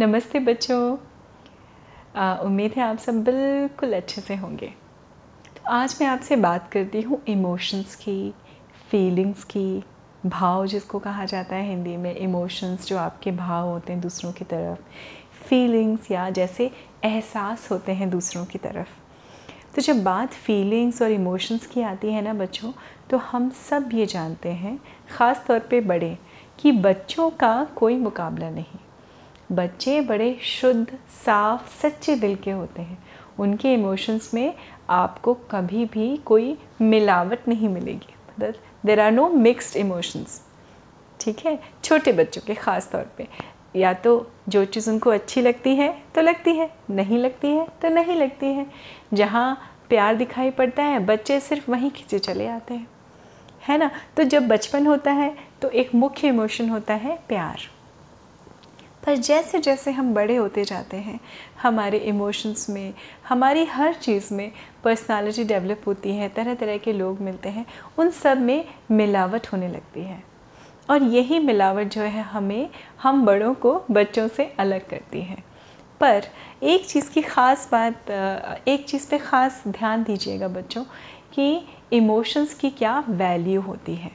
नमस्ते बच्चों। उम्मीद है आप सब बिल्कुल अच्छे से होंगे। तो आज मैं आपसे बात करती हूँ इमोशंस की, फीलिंग्स की। भाव जिसको कहा जाता है हिंदी में, इमोशंस जो आपके भाव होते हैं दूसरों की तरफ़। फीलिंग्स या जैसे एहसास होते हैं दूसरों की तरफ़। तो जब बात फीलिंग्स और इमोशंस की आती है ना बच्चों तो हम सब ये जानते हैं ख़ास तौर पे बड़े, कि बच्चों का कोई मुकाबला नहीं। बच्चे बड़े शुद्ध, साफ़, सच्चे दिल के होते हैं। उनके इमोशंस में आपको कभी भी कोई मिलावट नहीं मिलेगी। मतलब there are no mixed emotions ठीक है? छोटे बच्चों के, ख़ास तौर पे। या तो जो चीज़ उनको अच्छी लगती है तो लगती है। नहीं लगती है तो नहीं लगती है। जहाँ प्यार दिखाई पड़ता है, बच्चे सिर्फ़ वहीं खींचे चले आते हैं। है ना? तो जब बचपन होता है तो एक मुख्य इमोशन होता है प्यार। पर जैसे जैसे हम बड़े होते जाते हैं, हमारे इमोशंस में, हमारी हर चीज़ में पर्सनालिटी डेवलप होती है तरह तरह के लोग मिलते हैं, उन सब में मिलावट होने लगती है। और यही मिलावट जो है हमें, हम बड़ों को बच्चों से अलग करती है। पर एक चीज़ की ख़ास बात, एक चीज़ पे ख़ास ध्यान दीजिएगा बच्चों, कि इमोशंस की क्या वैल्यू होती है।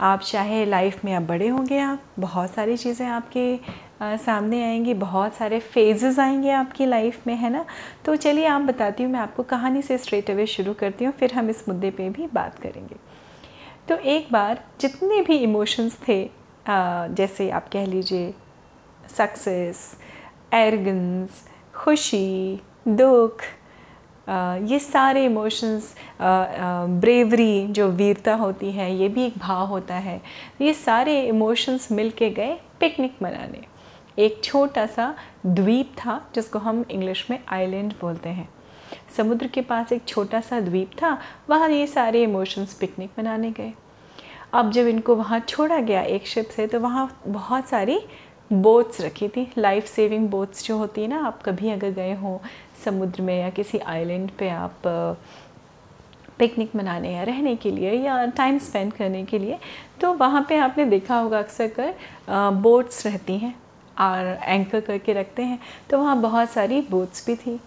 आप चाहे लाइफ में आप बड़े होंगे आप बहुत सारी चीज़ें आपके आ, सामने आएँगी बहुत सारे फेजेस आएँगे आपकी लाइफ में है ना? तो चलिए आप बताती हूँ मैं आपको कहानी से स्ट्रेट अवे शुरू करती हूँ फिर हम इस मुद्दे पे भी बात करेंगे। तो एक बार जितने भी इमोशंस थे आ, जैसे आप कह लीजिए सक्सेस एरगन्स खुशी दुख ये सारे इमोशंस ब्रेवरी जो वीरता होती है, ये भी एक भाव होता है। ये सारे इमोशंस मिल के गए पिकनिक मनाने। एक छोटा सा द्वीप था, जिसको हम इंग्लिश में आइलैंड बोलते हैं। समुद्र के पास एक छोटा सा द्वीप था, वहाँ ये सारे इमोशंस पिकनिक मनाने गए। अब जब इनको वहाँ छोड़ा गया एक शिप से तो वहाँ बहुत सारी बोट्स रखी थी लाइफ सेविंग बोट्स जो होती है ना, आप कभी अगर गए हों समुद्र में या किसी आइलैंड पे आप पिकनिक मनाने या रहने के लिए या टाइम स्पेंड करने के लिए तो वहाँ पे आपने देखा होगा अक्सर कर बोट्स रहती हैं, और एंकर करके रखते हैं तो वहाँ बहुत सारी बोट्स भी थी।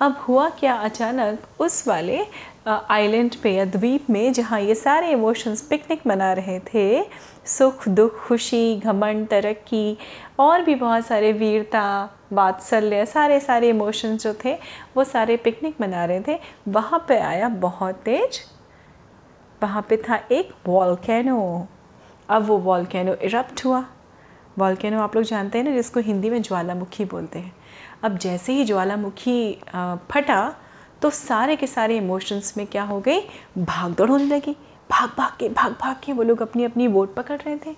अब हुआ क्या अचानक उस वाले आइलैंड पे या द्वीप में जहाँ ये सारे इमोशंस पिकनिक मना रहे थे, सुख, दुख, खुशी, घमंड, तरक्की और भी बहुत सारे वीरता, वात्सल्य सारे सारे इमोशंस जो थे, वो सारे पिकनिक मना रहे थे। वहाँ पे आया बहुत तेज। वहाँ पे था एक वॉलकैनो अब वो वॉलकैनो इरप्ट हुआ। वॉलकैनो आप लोग जानते हैं ना, जिसको हिंदी में ज्वालामुखी बोलते हैं। अब जैसे ही ज्वालामुखी फटा तो सारे के सारे इमोशंस में क्या हो गई भाग दौड़ होने लगी। भाग भाग के, भाग भाग के वो लोग अपनी अपनी बोट पकड़ रहे थे।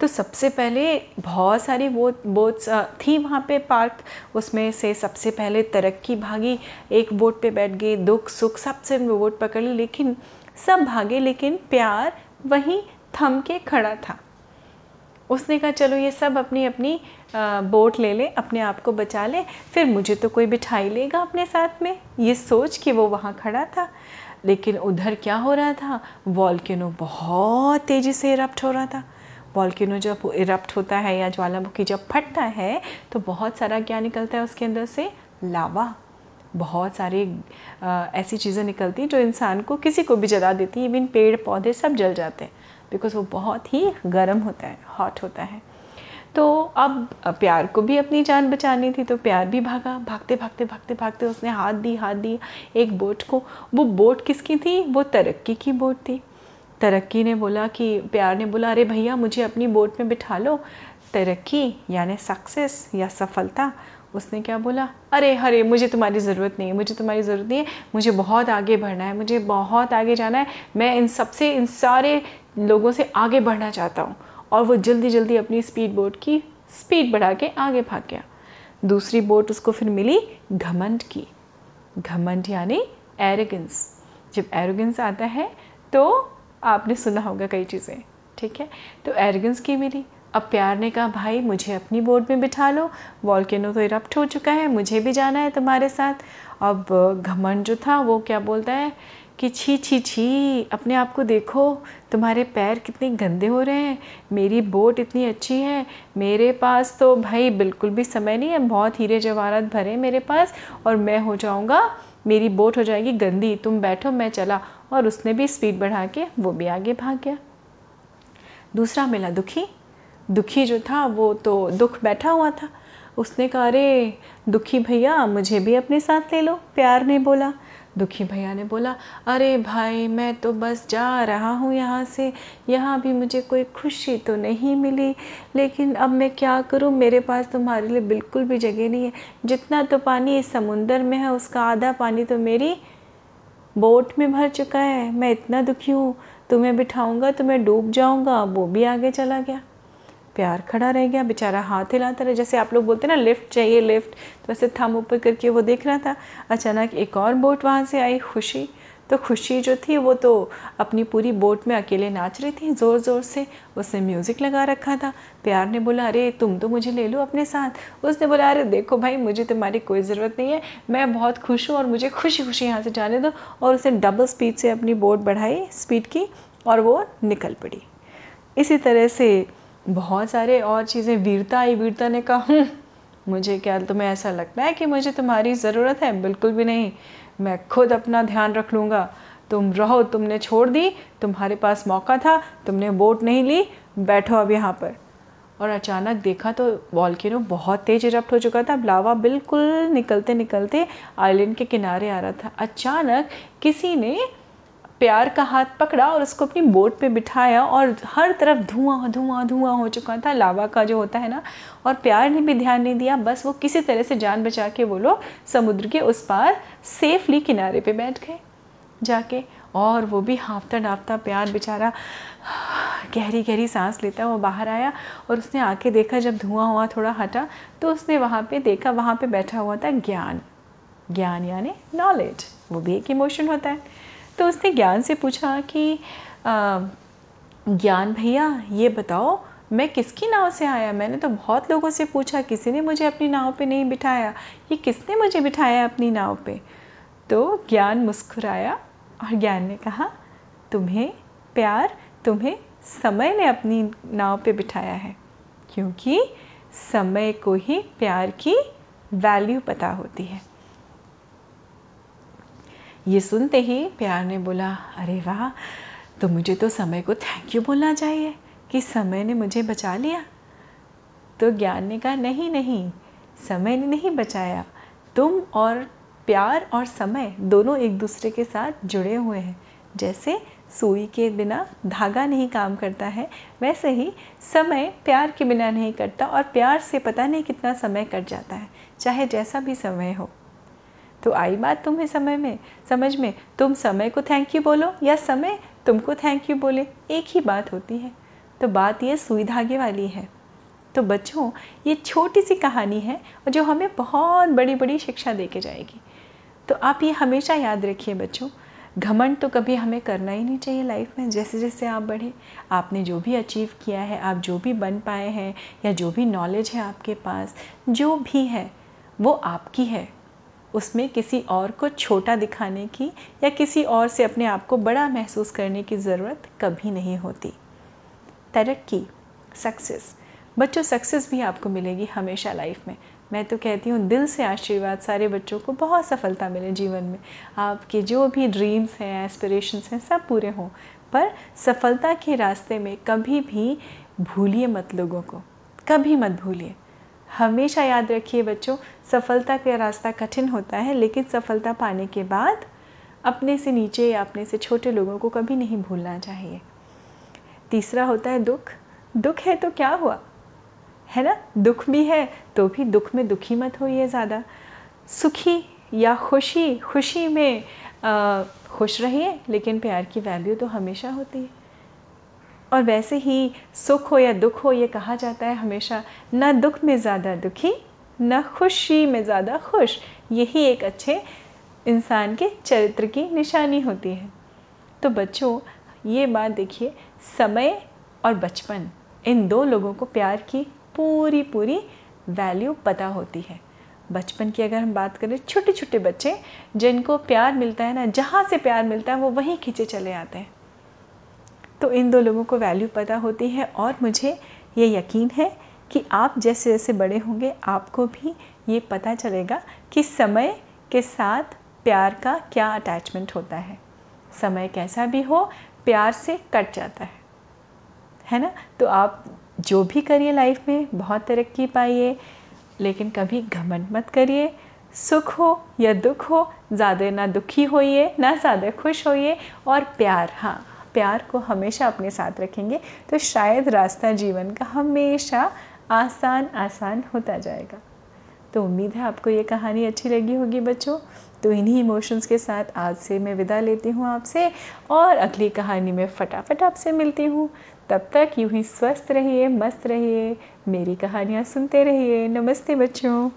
तो सबसे पहले बहुत सारी बोट, बोट्स थी वहाँ पे पार्क। उसमें से सबसे पहले तरक्की भागी। एक बोट पे बैठ गई दुख, सुख सबसे बोट पकड़ ली। लेकिन सब भागे, लेकिन प्यार वहीं थम के खड़ा था। उसने कहा, चलो ये सब अपनी अपनी बोट ले ले, अपने आप को बचा ले, फिर मुझे तो कोई बिठाई लेगा अपने साथ में। ये सोच कि वो वहाँ खड़ा था। लेकिन उधर क्या हो रहा था? वॉल्केनो बहुत तेज़ी से इरप्ट हो रहा था। वॉल्केनो जब इरप्ट होता है या ज्वालामुखी जब फटता है तो बहुत सारा क्या निकलता है उसके अंदर से? लावा। बहुत सारी ऐसी चीज़ें निकलती हैं जो इंसान को किसी को भी जला देती इवन पेड़ पौधे सब जल जाते हैं। बिकॉज़ वो बहुत ही गर्म होता है हॉट होता है। तो अब प्यार को भी अपनी जान बचानी थी तो प्यार भी भागा। भागते भागते भागते भागते उसने हाथ दी हाथ दी एक बोट को। वो बोट किसकी थी? वो तरक्की की बोट थी। तरक्की ने बोला कि, प्यार ने बोला, अरे भैया, मुझे अपनी बोट में बिठा लो। तरक्की, यानी सक्सेस या सफलता, उसने क्या बोला? अरे अरे, मुझे तुम्हारी ज़रूरत नहीं है, मुझे तुम्हारी ज़रूरत नहीं है। मुझे बहुत आगे बढ़ना है, मुझे बहुत आगे जाना है। मैं इन सबसे, इन सारे लोगों से आगे बढ़ना चाहता हूँ। और वो जल्दी जल्दी अपनी स्पीड बोट की स्पीड बढ़ा के आगे भाग गया। दूसरी बोट उसको फिर मिली घमंड की। घमंड यानी एरोगेंस जब एरोगेंस आता है तो आपने सुना होगा कई चीज़ें, ठीक है? तो एरोगेंस की मिली। अब प्यार ने कहा, भाई, मुझे अपनी बोट में बिठा लो। वॉल्केनो तो इरप्ट हो चुका है, मुझे भी जाना है तुम्हारे साथ। अब घमंड जो था, वो क्या बोलता है? कि छी छी छी, अपने आप को देखो, तुम्हारे पैर कितने गंदे हो रहे हैं, मेरी बोट इतनी अच्छी है, मेरे पास तो भाई बिल्कुल भी समय नहीं है, बहुत हीरे जवाहरात भरे मेरे पास, और मैं हो जाऊँगा, मेरी बोट हो जाएगी गंदी, तुम बैठो, मैं चला, और उसने भी स्पीड बढ़ा के, वो भी आगे भाग गया। दूसरा मिला दुखी दुखी जो था, वो तो दुख बैठा हुआ था, उसने कहा, अरे, दुखी भैया, मुझे भी अपने साथ ले लो, प्यार ने बोला दुखी भैया ने बोला, अरे भाई, मैं तो बस जा रहा हूँ यहाँ से। यहाँ भी मुझे कोई खुशी तो नहीं मिली। लेकिन अब मैं क्या करूँ? मेरे पास तुम्हारे लिए बिल्कुल भी जगह नहीं है। जितना तो पानी इस समुंदर में है, उसका आधा पानी तो मेरी बोट में भर चुका है। मैं इतना दुखी हूँ। तुम्हें बिठाऊँगा तो मैं डूब जाऊँगा। वो भी आगे चला गया। प्यार खड़ा रह गया, बेचारा हाथ हिलाता रहा। जैसे आप लोग बोलते हैं ना, लिफ्ट चाहिए, लिफ्ट। तो ऐसे थम ऊपर करके वो देख रहा था। अचानक एक और बोट वहाँ से आई, खुशी। तो खुशी जो थी, वो तो अपनी पूरी बोट में अकेले नाच रही थी ज़ोर ज़ोर से। उसने म्यूज़िक लगा रखा था। प्यार ने बोला, अरे, तुम तो मुझे ले लो अपने साथ। उसने बोला, अरे, देखो भाई, मुझे तुम्हारी कोई ज़रूरत नहीं है। मैं बहुत खुश हूँ और मुझे खुशी खुशी यहाँ से जाने दो। और उसने डबल स्पीड से अपनी बोट बढ़ाई स्पीड की, और वो निकल पड़ी। इसी तरह से बहुत सारे और चीज़ें, वीरता आई वीरता ने कहा हूँ मुझे क्या, तुम्हें ऐसा लगता है कि मुझे तुम्हारी ज़रूरत है? बिल्कुल भी नहीं। मैं खुद अपना ध्यान रख लूँगा। तुम रहो, तुमने छोड़ दी, तुम्हारे पास मौका था, तुमने वोट नहीं ली, बैठो अब यहाँ पर। और अचानक देखा तो वॉल्केनो बहुत तेज इरप्ट हो चुका था। लावा बिल्कुल निकलते निकलते आइलैंड के किनारे आ रहा था। अचानक किसी ने प्यार का हाथ पकड़ा और उसको अपनी बोट पे बिठाया और हर तरफ़ धुआँ धुआँ धुआँ हो चुका था। लावा का जो होता है ना, और प्यार ने भी ध्यान नहीं दिया। बस वो किसी तरह से जान बचा के वो लोग समुद्र के उस पार सेफली किनारे पे बैठ गए जाके। और वो भी हाँफता डाँफता प्यार बेचारा गहरी गहरी सांस लेता वो बाहर आया और उसने आके देखा। जब धुआँ हुआ, थोड़ा हटा तो उसने वहाँ पे देखा, वहाँ पे बैठा हुआ था ज्ञान। ज्ञान यानी नॉलेज वो भी एक इमोशन होता है। तो उसने ज्ञान से पूछा कि ज्ञान भैया, ये बताओ, मैं किसकी नाव से आया? मैंने तो बहुत लोगों से पूछा, किसी ने मुझे अपनी नाव पे नहीं बिठाया। ये किसने मुझे बिठाया अपनी नाव पे? तो ज्ञान मुस्कुराया और ज्ञान ने कहा, तुम्हें प्यार, तुम्हें समय ने अपनी नाव पे बिठाया है, क्योंकि समय को ही प्यार की वैल्यू पता होती है। ये सुनते ही प्यार ने बोला, अरे वाह तो मुझे तो समय को थैंक यू बोलना चाहिए कि समय ने मुझे बचा लिया। तो ज्ञान ने कहा, नहीं नहीं, समय ने नहीं बचाया। तुम और प्यार और समय दोनों एक दूसरे के साथ जुड़े हुए हैं। जैसे सुई के बिना धागा नहीं काम करता है, वैसे ही समय प्यार के बिना नहीं करता और प्यार से पता नहीं कितना समय कट जाता है, चाहे जैसा भी समय हो। तो आई बात तुम्हें समय में, समझ में? तुम समय को थैंक यू बोलो या समय तुमको थैंक यू बोले? एक ही बात होती है। तो बात ये सुई धागे वाली है। तो बच्चों, ये छोटी सी कहानी है जो हमें बहुत बड़ी बड़ी शिक्षा दे के जाएगी। तो आप ये हमेशा याद रखिए बच्चों, घमंड तो कभी हमें करना ही नहीं चाहिए लाइफ में जैसे जैसे आप बढ़े। आपने जो भी अचीव किया है, आप जो भी बन पाए हैं या जो भी नॉलेज है आपके पास, जो भी है, वो आपकी है। उसमें किसी और को छोटा दिखाने की या किसी और से अपने आप को बड़ा महसूस करने की ज़रूरत कभी नहीं होती। तरक्की सक्सेस बच्चों सक्सेस भी आपको मिलेगी हमेशा लाइफ में। मैं तो कहती हूँ, दिल से आशीर्वाद सारे बच्चों को बहुत सफलता मिले जीवन में। आपके जो भी ड्रीम्स हैं एस्पिरेशंस हैं, सब पूरे हों। पर सफलता के रास्ते में कभी भी भूलिए मत लोगों को। कभी मत भूलिए। हमेशा याद रखिए बच्चों सफलता का रास्ता कठिन होता है लेकिन सफलता पाने के बाद अपने से नीचे या अपने से छोटे लोगों को कभी नहीं भूलना चाहिए। तीसरा होता है दुख। दुख है तो क्या हुआ? है ना? दुख भी है तो भी दुख में दुखी मत होइए ज़्यादा। सुखी या खुशी खुशी में आ, खुश रहिए लेकिन प्यार की वैल्यू तो हमेशा होती है। और वैसे ही सुख हो या दुख हो ये कहा जाता है हमेशा। न दुख में ज़्यादा दुखी न खुशी में ज़्यादा खुश। यही एक अच्छे इंसान के चरित्र की निशानी होती है। तो बच्चों, ये बात देखिए, समय और बचपन, इन दो लोगों को प्यार की पूरी पूरी वैल्यू पता होती है। बचपन की अगर हम बात करें छोटे छोटे बच्चे, जिनको प्यार मिलता है ना, जहाँ से प्यार मिलता है, वो वहीं खींचे चले आते हैं। तो इन दो लोगों को वैल्यू पता होती है और मुझे ये यकीन है कि आप जैसे जैसे बड़े होंगे, आपको भी ये पता चलेगा कि समय के साथ प्यार का क्या अटैचमेंट होता है। समय कैसा भी हो, प्यार से कट जाता है। है ना? तो आप जो भी करिए लाइफ में, बहुत तरक्की पाइए, लेकिन कभी घमंड मत करिए। सुख हो या दुख हो, ज़्यादा ना दुखी होइए, ना ज़्यादा खुश होइए। और प्यार हाँ प्यार को हमेशा अपने साथ रखेंगे। तो शायद रास्ता जीवन का हमेशा आसान आसान होता जाएगा। तो उम्मीद है आपको ये कहानी अच्छी लगी होगी बच्चों। तो इन्हीं इमोशंस के साथ आज से मैं विदा लेती हूँ आपसे और अगली कहानी में फटाफट आपसे मिलती हूँ। तब तक यूँ ही स्वस्थ रहिए, मस्त रहिए, मेरी कहानियाँ सुनते रहिए। नमस्ते बच्चों।